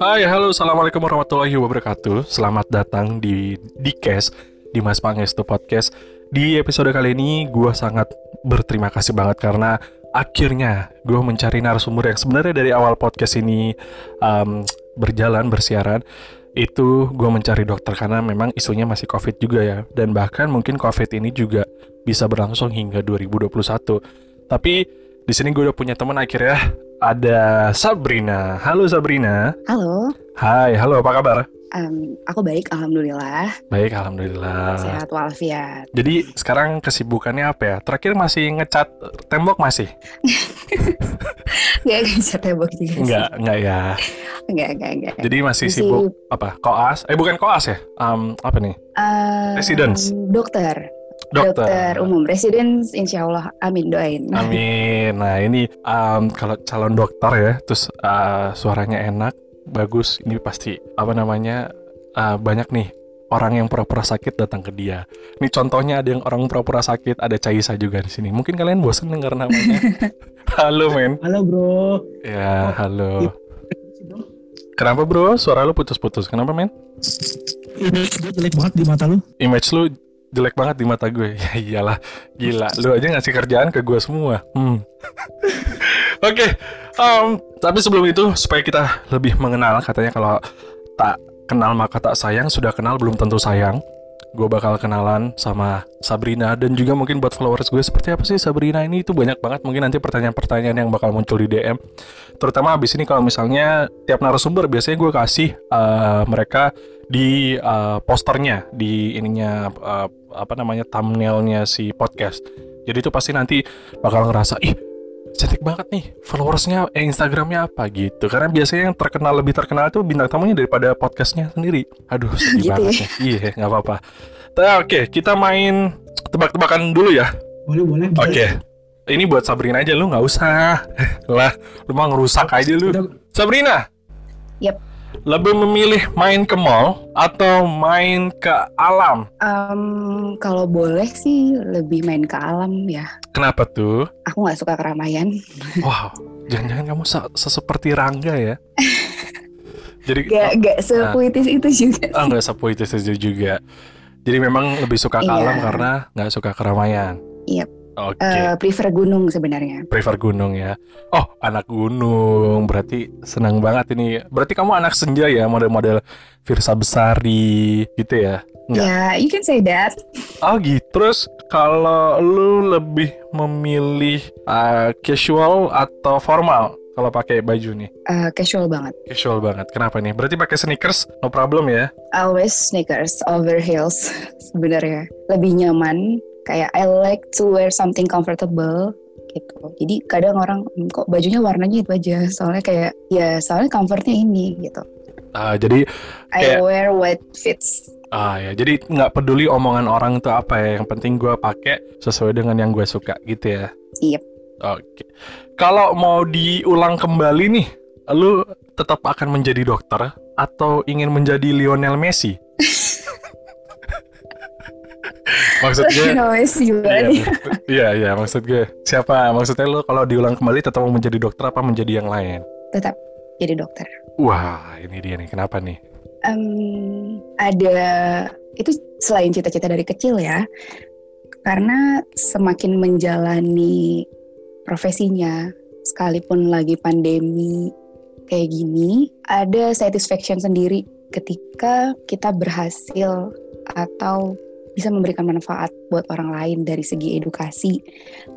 Hai, halo, assalamualaikum warahmatullahi wabarakatuh. Selamat datang di Dikes di Mas Pangestu Podcast. Di episode kali ini, gue sangat berterima kasih banget karena akhirnya gue mencari narasumber yang sebenarnya dari awal podcast ini um, berjalan bersiaran itu gue mencari dokter karena memang isunya masih covid juga ya dan bahkan mungkin covid ini juga bisa berlangsung hingga 2021 tapi di sini gue udah punya teman akhirnya ada Sabrina. Halo Sabrina. Halo. Hai, halo apa kabar? Um, aku baik, alhamdulillah. Baik, alhamdulillah. Sehat walafiat. Jadi sekarang kesibukannya apa ya? Terakhir masih ngecat tembok masih? Gak ngecat tembok juga. Enggak, enggak ya. Enggak, enggak, enggak. Jadi masih, Masih- sibuk apa? Koas? Eh bukan koas ya? Um, apa nih? Um, Residence. Dokter. Dokter. umum. Residence, insya Allah. Amin, doain. Amin. Nah ini um, kalau calon dokter ya, terus uh, suaranya enak, bagus. Ini pasti apa namanya uh, banyak nih orang yang pura-pura sakit datang ke dia. Ini contohnya ada yang orang pura-pura sakit, ada Caisa juga di sini. Mungkin kalian bosan dengar namanya. halo men. Halo bro. Ya halo. Bro, Kenapa bro? Suara lu putus-putus. Kenapa men? Ini gue jelek banget di mata lu. Image lu jelek banget di mata gue. Ya iyalah, gila. Lu aja ngasih kerjaan ke gue semua. Hmm. Oke, em, tapi sebelum itu supaya kita lebih mengenal, katanya kalau tak kenal maka tak sayang, sudah kenal belum tentu sayang. Gue bakal kenalan sama Sabrina dan juga mungkin buat followers gue seperti apa sih Sabrina ini itu banyak banget mungkin nanti pertanyaan-pertanyaan yang bakal muncul di DM. Terutama abis ini kalau misalnya tiap narasumber biasanya gue kasih eh, mereka di eh, posternya di ininya eh, apa namanya thumbnailnya si podcast. Jadi itu pasti nanti bakal ngerasa ih cantik banget nih followersnya eh, Instagramnya apa? Gitu. Karena biasanya yang terkenal lebih terkenal itu bintang tamunya daripada podcastnya sendiri. Aduh sedih Gitu banget ya? iya nggak apa-apa. Oke kita main tebak-tebakan dulu ya. Boleh boleh. oke. Ini buat Sabrina aja lu nggak usah. Lah lu mau ngerusak aja lu. Sabrina! Yap. Lebih memilih main ke mall atau main ke alam Um, kalau boleh sih lebih main ke alam ya. kenapa tuh Aku nggak suka keramaian. wow jangan-jangan kamu se- seperti Rangga ya jadi Gak, gak sepuitis itu juga Ah sih. nggak sepuitis itu juga. Jadi memang lebih suka ke Iya. alam karena nggak suka keramaian. Yap. Oke, Eh, prefer gunung sebenarnya. prefer gunung ya. Oh, anak gunung. Berarti senang banget ini. Berarti kamu anak senja ya, model-model Virsa Besari gitu ya? Ya, you can say that. Oh gitu. Terus kalau lu lebih memilih uh, casual atau formal kalau pakai baju nih? Eh, casual banget. Casual banget. Kenapa nih? Berarti pakai sneakers no problem ya? Always sneakers over heels sebenarnya lebih nyaman. Kayak I like to wear something comfortable gitu. Jadi kadang orang "Hmm, kok bajunya warnanya itu aja. Soalnya kayak ya soalnya comfortnya ini gitu. Ah, jadi I Kayak- wear what fits. Ah ya, jadi nggak peduli omongan orang itu apa ya, yang penting gue pakai sesuai dengan yang gue suka gitu ya. Yep. Oke. Kalau mau diulang kembali nih, lu tetap akan menjadi dokter atau ingin menjadi Lionel Messi? maksud gue, No, Messi iya, iya, iya, maksud gue, siapa? Maksudnya lu kalau diulang kembali tetap mau menjadi dokter apa menjadi yang lain? Tetap jadi dokter. Wah, ini dia nih, kenapa nih? Em, ada itu selain cita-cita dari kecil ya. Karena semakin menjalani profesinya, sekalipun lagi pandemi kayak gini, ada satisfaction sendiri ketika kita berhasil atau bisa memberikan manfaat buat orang lain dari segi edukasi.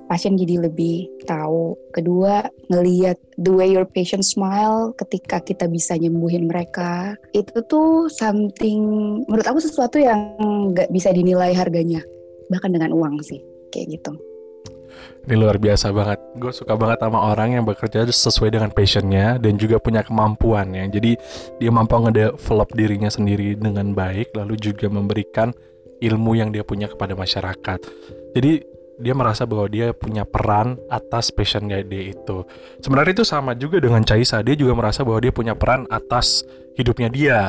Pasien jadi lebih tahu. Kedua, ngeliat the way your patient smile ketika kita bisa nyembuhin mereka. Itu tuh something, menurut aku sesuatu yang nggak bisa dinilai harganya. Bahkan dengan uang sih, kayak gitu. Ini luar biasa banget. Gue suka banget sama orang yang bekerja sesuai dengan passionnya dan juga punya kemampuan ya. Jadi dia mampu ngedevelop dirinya sendiri dengan baik, lalu juga memberikan ilmu yang dia punya kepada masyarakat. Jadi dia merasa bahwa dia punya peran atas passionnya dia itu. Sebenarnya itu sama juga dengan Caisa. Dia juga merasa bahwa dia punya peran atas hidupnya dia.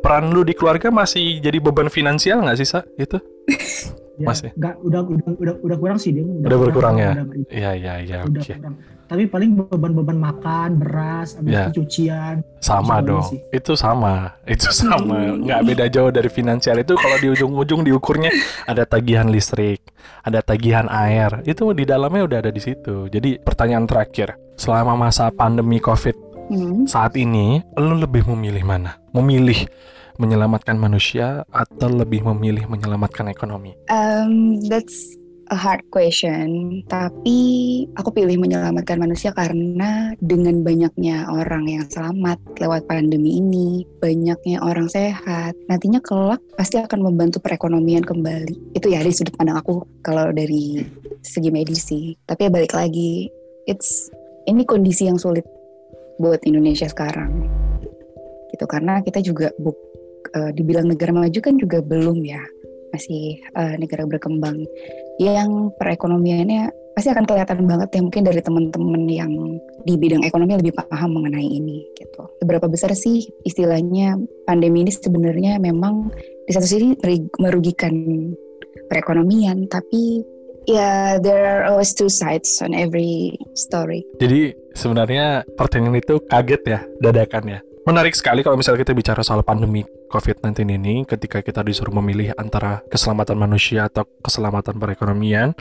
Peran lu di keluarga masih jadi beban finansial nggak sih, Sa? Gitu? Ya, Masih? Nggak, udah, udah, udah, udah kurang sih dia. Udah berkurang ya? Udah, Iya iya iya udah oke. kurang. Tapi paling beban-beban makan, beras, habis Ya. itu cucian. Sama dong. sih. Itu sama. Itu sama. Nggak beda jauh dari finansial itu kalau di ujung-ujung diukurnya ada tagihan listrik, ada tagihan air. Itu di dalamnya udah ada di situ. Jadi pertanyaan terakhir, selama masa pandemi Covid Hmm. saat ini, lu lebih memilih mana? Memilih menyelamatkan manusia atau lebih memilih menyelamatkan ekonomi? Um, that's a hard question. Tapi aku pilih menyelamatkan manusia karena dengan banyaknya orang yang selamat lewat pandemi ini, banyaknya orang sehat, nantinya kelak pasti akan membantu perekonomian kembali. Itu ya dari sudut pandang aku kalau dari segi medis sih. Tapi ya balik lagi, it's ini kondisi yang sulit buat Indonesia sekarang. Gitu karena kita juga buk, eh, dibilang negara maju kan juga belum ya masih eh, negara berkembang yang perekonomiannya pasti akan kelihatan banget ya mungkin dari teman-teman yang di bidang ekonomi lebih paham mengenai ini gitu. Seberapa besar sih istilahnya pandemi ini sebenarnya memang di satu sisi merugikan perekonomian tapi ya there are always two sides on every story. Jadi sebenarnya pertanyaan itu kaget ya, dadakan ya. Menarik sekali kalau misalnya kita bicara soal pandemi COVID-19 ini ketika kita disuruh memilih antara keselamatan manusia atau keselamatan perekonomian.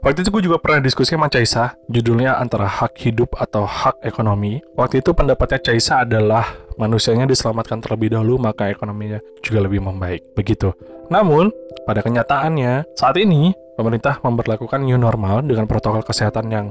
Waktu itu gue juga pernah diskusi sama Caisa, judulnya antara hak hidup atau hak ekonomi. Waktu itu pendapatnya Caisa adalah manusianya diselamatkan terlebih dahulu maka ekonominya juga lebih membaik. Begitu. Namun, pada kenyataannya, saat ini pemerintah memperlakukan new normal dengan protokol kesehatan yang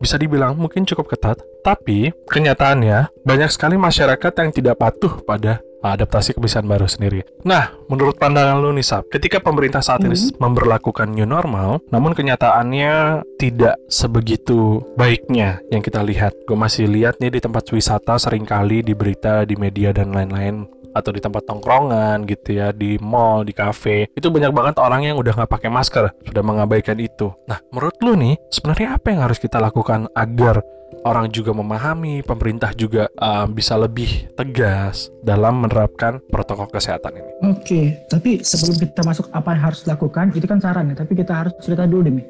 bisa dibilang mungkin cukup ketat, tapi kenyataannya banyak sekali masyarakat yang tidak patuh pada adaptasi kebiasaan baru sendiri. Nah, menurut pandangan lu nih Sab, ketika pemerintah saat ini memberlakukan new normal, namun kenyataannya tidak sebegitu baiknya yang kita lihat. Gue masih lihat nih di tempat wisata sering kali di berita, di media dan lain-lain atau di tempat tongkrongan gitu ya di mall di kafe itu banyak banget orang yang udah nggak pakai masker sudah mengabaikan itu nah menurut lu nih sebenarnya apa yang harus kita lakukan agar orang juga memahami pemerintah juga uh, bisa lebih tegas dalam menerapkan protokol kesehatan ini Oke, tapi sebelum kita masuk apa yang harus dilakukan, itu kan saran ya. Tapi kita harus cerita dulu deh.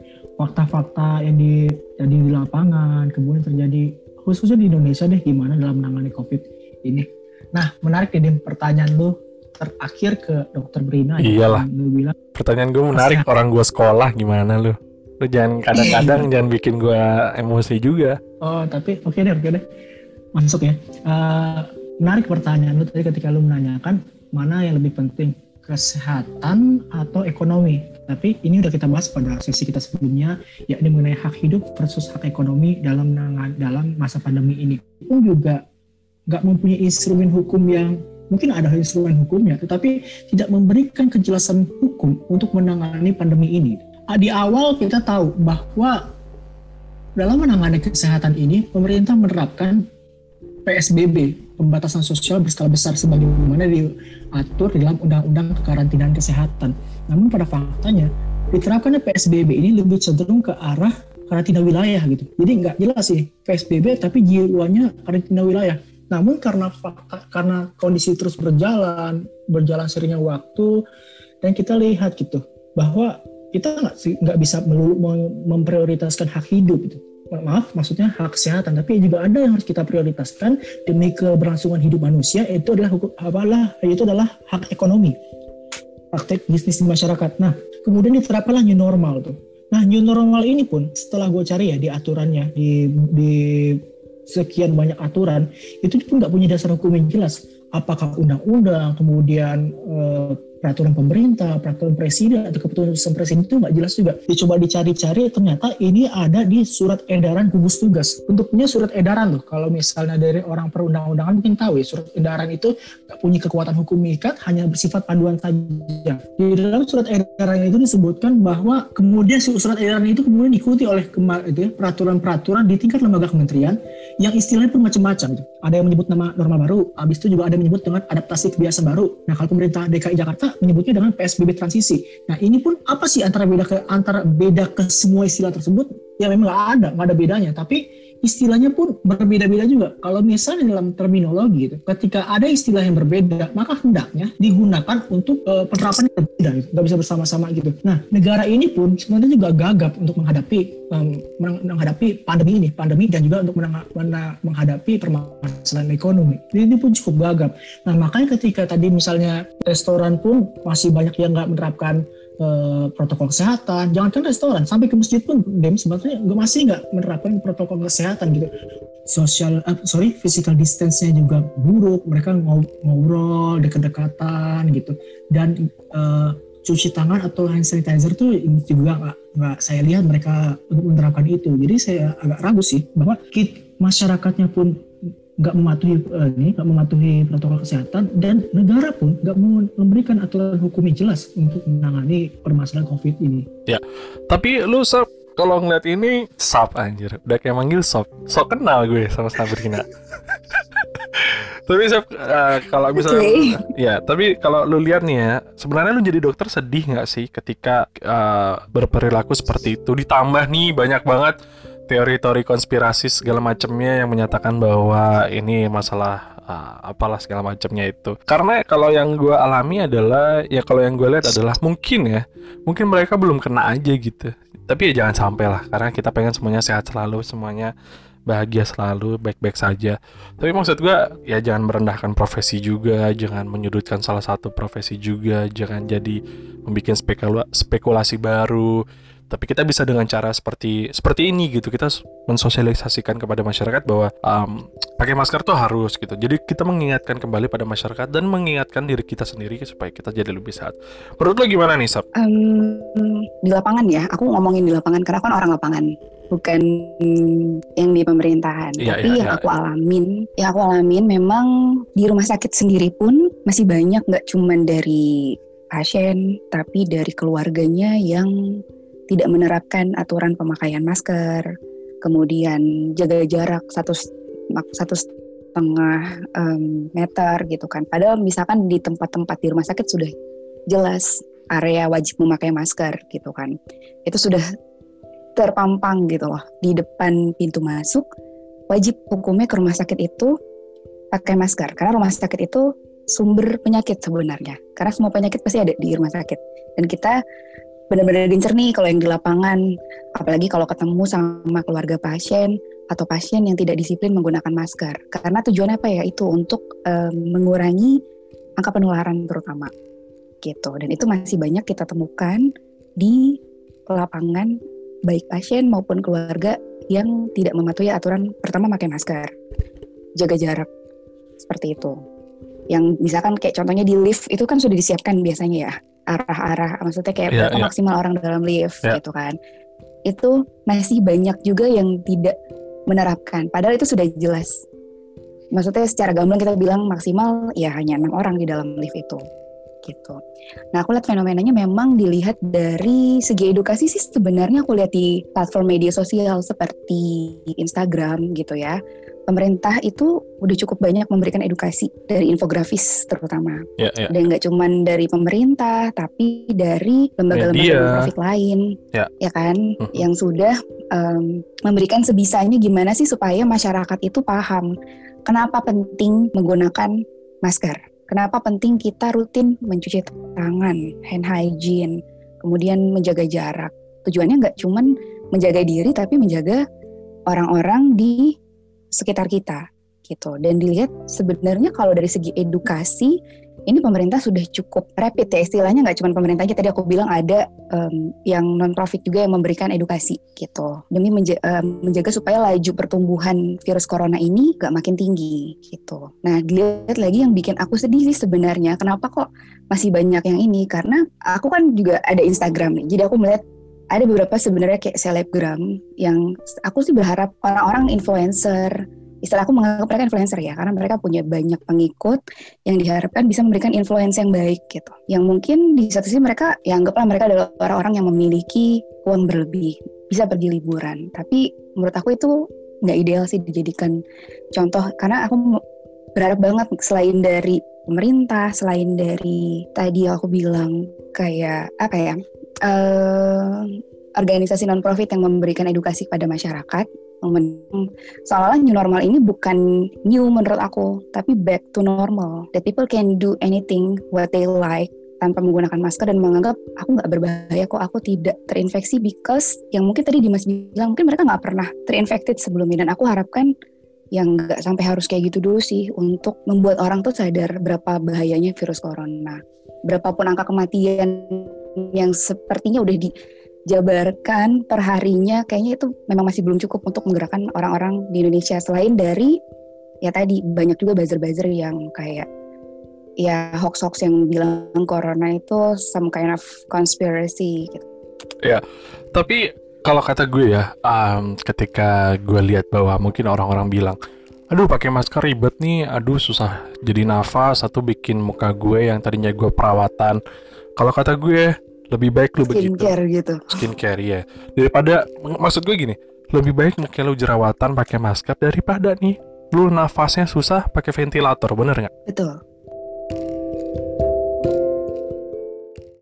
Fakta-fakta yang di jadi di lapangan, kemudian terjadi khususnya di Indonesia deh gimana dalam menangani COVID ini. Nah, menarik nih Dim, pertanyaan lu terakhir ke Dokter Brina. Iyalah. Lu bilang, pertanyaan gue menarik orang gue sekolah gimana lu lu jangan kadang-kadang jangan bikin gue emosi juga oh tapi oke deh, oke deh. Masuk ya. Eh, menarik pertanyaan lu tadi ketika lu menanyakan mana yang lebih penting, kesehatan atau ekonomi. Tapi ini udah kita bahas pada sesi kita sebelumnya, yakni mengenai hak hidup versus hak ekonomi dalam dalam masa pandemi ini. Pun juga nggak mempunyai instrumen hukum yang mungkin ada instrumen hukumnya, tetapi tidak memberikan kejelasan hukum untuk menangani pandemi ini. Ah, Di awal kita tahu bahwa dalam menangani kesehatan ini, pemerintah menerapkan PSBB, pembatasan sosial berskala besar sebagaimana diatur di dalam Undang-Undang Kekarantinaan Kesehatan. Namun pada faktanya, diterapkannya PSBB ini lebih cenderung ke arah karantina wilayah gitu. Jadi nggak jelas sih PSBB tapi jiwanya karantina wilayah. Namun karena fakta, karena kondisi terus berjalan, berjalan seringnya waktu, dan kita lihat gitu bahwa kita nggak nggak bisa melulu mem- memprioritaskan hak hidup gitu. Maaf, maksudnya hak kesehatan, tapi juga ada yang harus kita prioritaskan demi keberlangsungan hidup manusia. Itu adalah hukum apalah, itu adalah hak ekonomi, praktek bisnis di masyarakat. Nah, kemudian diterapkanlah new normal tuh. Nah, new normal ini pun setelah gue cari ya di aturannya, di, di sekian banyak aturan, itu pun nggak punya dasar hukum yang jelas. Apakah undang-undang, kemudian eh, peraturan pemerintah, peraturan presiden atau keputusan presiden itu nggak jelas juga. Dicoba dicari-cari, ternyata ini ada di surat edaran gugus tugas. Bentuknya surat edaran loh. Kalau misalnya dari orang perundang-undangan mungkin tahu ya, surat edaran itu nggak punya kekuatan hukum mengikat, hanya bersifat panduan saja. Di dalam surat edaran itu disebutkan bahwa kemudian surat edaran itu kemudian diikuti oleh ya, peraturan-peraturan di tingkat lembaga kementerian yang istilahnya pun macam-macam. gitu. Ada yang menyebut nama normal baru, habis itu juga ada yang menyebut dengan adaptasi kebiasaan baru. Nah, kalau pemerintah DKI Jakarta menyebutnya dengan PSBB transisi. Nah, ini pun apa sih antara beda ke antara beda ke semua istilah tersebut? Ya memang nggak ada, nggak ada bedanya. Tapi istilahnya pun berbeda-beda juga. Kalau misalnya dalam terminologi gitu, ketika ada istilah yang berbeda, maka hendaknya digunakan untuk uh, penerapan yang berbeda, gitu. nggak bisa bersama-sama gitu. Nah, negara ini pun sebenarnya juga gagap untuk menghadapi um, menghadapi pandemi ini, pandemi dan juga untuk menghadapi permasalahan ekonomi. Jadi ini pun cukup gagap. Nah, makanya ketika tadi misalnya restoran pun masih banyak yang nggak menerapkan uh, protokol kesehatan. Jangan kan restoran, sampai ke masjid pun dem sebetulnya gue masih nggak menerapkan protokol kesehatan gitu. Social, uh, sorry, physical distance-nya juga buruk. Mereka ngobrol dekat-dekatan gitu. Dan uh, cuci tangan atau hand sanitizer tuh juga nggak saya lihat mereka menerapkan itu. Jadi saya agak ragu sih bahwa kit masyarakatnya pun nggak mematuhi uh, ini nggak mematuhi protokol kesehatan dan negara pun nggak memberikan aturan hukum yang jelas untuk menangani permasalahan covid ini. Ya, tapi lu sob kalau ngeliat ini sop anjir, udah kayak manggil sop, sok kenal gue sama Sabrina. tapi sob uh, kalau misalnya okay. ya tapi kalau lu lihat nih ya sebenarnya lu jadi dokter sedih nggak sih ketika uh, berperilaku seperti itu ditambah nih banyak banget teori-teori konspirasi segala macamnya yang menyatakan bahwa ini masalah uh, apalah segala macamnya itu. Karena kalau yang gue alami adalah ya kalau yang gue lihat adalah mungkin ya, mungkin mereka belum kena aja gitu. Tapi ya jangan sampai lah, karena kita pengen semuanya sehat selalu, semuanya bahagia selalu, baik-baik saja. Tapi maksud gue ya jangan merendahkan profesi juga, jangan menyudutkan salah satu profesi juga, jangan jadi membuat spekulasi baru tapi kita bisa dengan cara seperti seperti ini gitu. Kita mensosialisasikan kepada masyarakat bahwa um, pakai masker tuh harus gitu. Jadi kita mengingatkan kembali pada masyarakat dan mengingatkan diri kita sendiri supaya kita jadi lebih sehat. Menurut lo gimana nih Sab? Um, di lapangan ya aku ngomongin di lapangan karena kan orang lapangan bukan yang di pemerintahan. Ya, tapi ya, yang ya, aku alamin yang aku alamin memang di rumah sakit sendiri pun masih banyak nggak cuman dari pasien tapi dari keluarganya yang tidak menerapkan aturan pemakaian masker, kemudian jaga jarak satu satu setengah um, meter gitu kan. Padahal misalkan di tempat-tempat di rumah sakit sudah jelas area wajib memakai masker gitu kan. Itu sudah terpampang gitu loh di depan pintu masuk. Wajib hukumnya ke rumah sakit itu pakai masker karena rumah sakit itu sumber penyakit sebenarnya. Karena semua penyakit pasti ada di rumah sakit. Dan kita benar-benar dincer nih kalau yang di lapangan. Apalagi kalau ketemu sama keluarga pasien atau pasien yang tidak disiplin menggunakan masker. Karena tujuannya apa ya? Itu untuk um, mengurangi angka penularan terutama. Gitu. Dan itu masih banyak kita temukan di lapangan baik pasien maupun keluarga yang tidak mematuhi aturan pertama pakai masker. Jaga jarak. Seperti itu. Yang misalkan kayak contohnya di lift itu kan sudah disiapkan biasanya ya arah-arah maksudnya kayak yeah, yeah. maksimal orang dalam lift yeah. gitu kan itu masih banyak juga yang tidak menerapkan padahal itu sudah jelas maksudnya secara gamblang kita bilang maksimal ya hanya enam orang di dalam lift itu gitu. Nah aku lihat fenomenanya memang dilihat dari segi edukasi sih sebenarnya aku lihat di platform media sosial seperti Instagram gitu ya pemerintah itu udah cukup banyak memberikan edukasi dari infografis terutama. Yeah, yeah. Dan nggak cuma dari pemerintah, tapi dari lembaga-lembaga profit lain, yeah. ya kan, mm-hmm. yang sudah um, memberikan sebisanya gimana sih supaya masyarakat itu paham kenapa penting menggunakan masker, kenapa penting kita rutin mencuci tangan, hand hygiene, kemudian menjaga jarak. Tujuannya nggak cuma menjaga diri, tapi menjaga orang-orang di sekitar kita gitu. Dan dilihat sebenarnya kalau dari segi edukasi ini pemerintah sudah cukup rapid ya istilahnya nggak cuma pemerintah aja tadi aku bilang ada um, yang non profit juga yang memberikan edukasi gitu demi menja um, menjaga supaya laju pertumbuhan virus corona ini gak makin tinggi gitu. Nah dilihat lagi yang bikin aku sedih sih sebenarnya kenapa kok masih banyak yang ini karena aku kan juga ada Instagram nih jadi aku melihat ada beberapa sebenarnya kayak selebgram yang aku sih berharap orang-orang influencer istilah aku menganggap mereka influencer ya karena mereka punya banyak pengikut yang diharapkan bisa memberikan influence yang baik gitu. Yang mungkin di satu sisi mereka ya anggaplah mereka adalah orang-orang yang memiliki uang berlebih bisa pergi liburan. Tapi menurut aku itu nggak ideal sih dijadikan contoh karena aku berharap banget selain dari pemerintah selain dari tadi aku bilang kayak apa ya uh, organisasi non profit yang memberikan edukasi kepada masyarakat Soalnya new normal ini bukan new menurut aku, tapi back to normal. That people can do anything what they like tanpa menggunakan masker dan menganggap aku nggak berbahaya kok aku tidak terinfeksi because yang mungkin tadi Dimas bilang mungkin mereka nggak pernah terinfected sebelumnya dan aku harapkan yang nggak sampai harus kayak gitu dulu sih untuk membuat orang tuh sadar berapa bahayanya virus corona berapapun angka kematian yang sepertinya udah dijabarkan perharinya kayaknya itu memang masih belum cukup untuk menggerakkan orang-orang di Indonesia selain dari ya tadi banyak juga buzzer-buzzer yang kayak ya hoax-hoax yang bilang corona itu some kind of conspiracy gitu. Ya, tapi kalau kata gue ya, um, ketika gue lihat bahwa mungkin orang-orang bilang, aduh pakai masker ribet nih, aduh susah jadi nafas, satu bikin muka gue yang tadinya gue perawatan. Kalau kata gue lebih baik lu begitu. Skincare gitu. Skincare ya. Daripada maksud gue gini, lebih baik mungkin lu jerawatan pakai masker daripada nih lu nafasnya susah pakai ventilator, bener nggak? Betul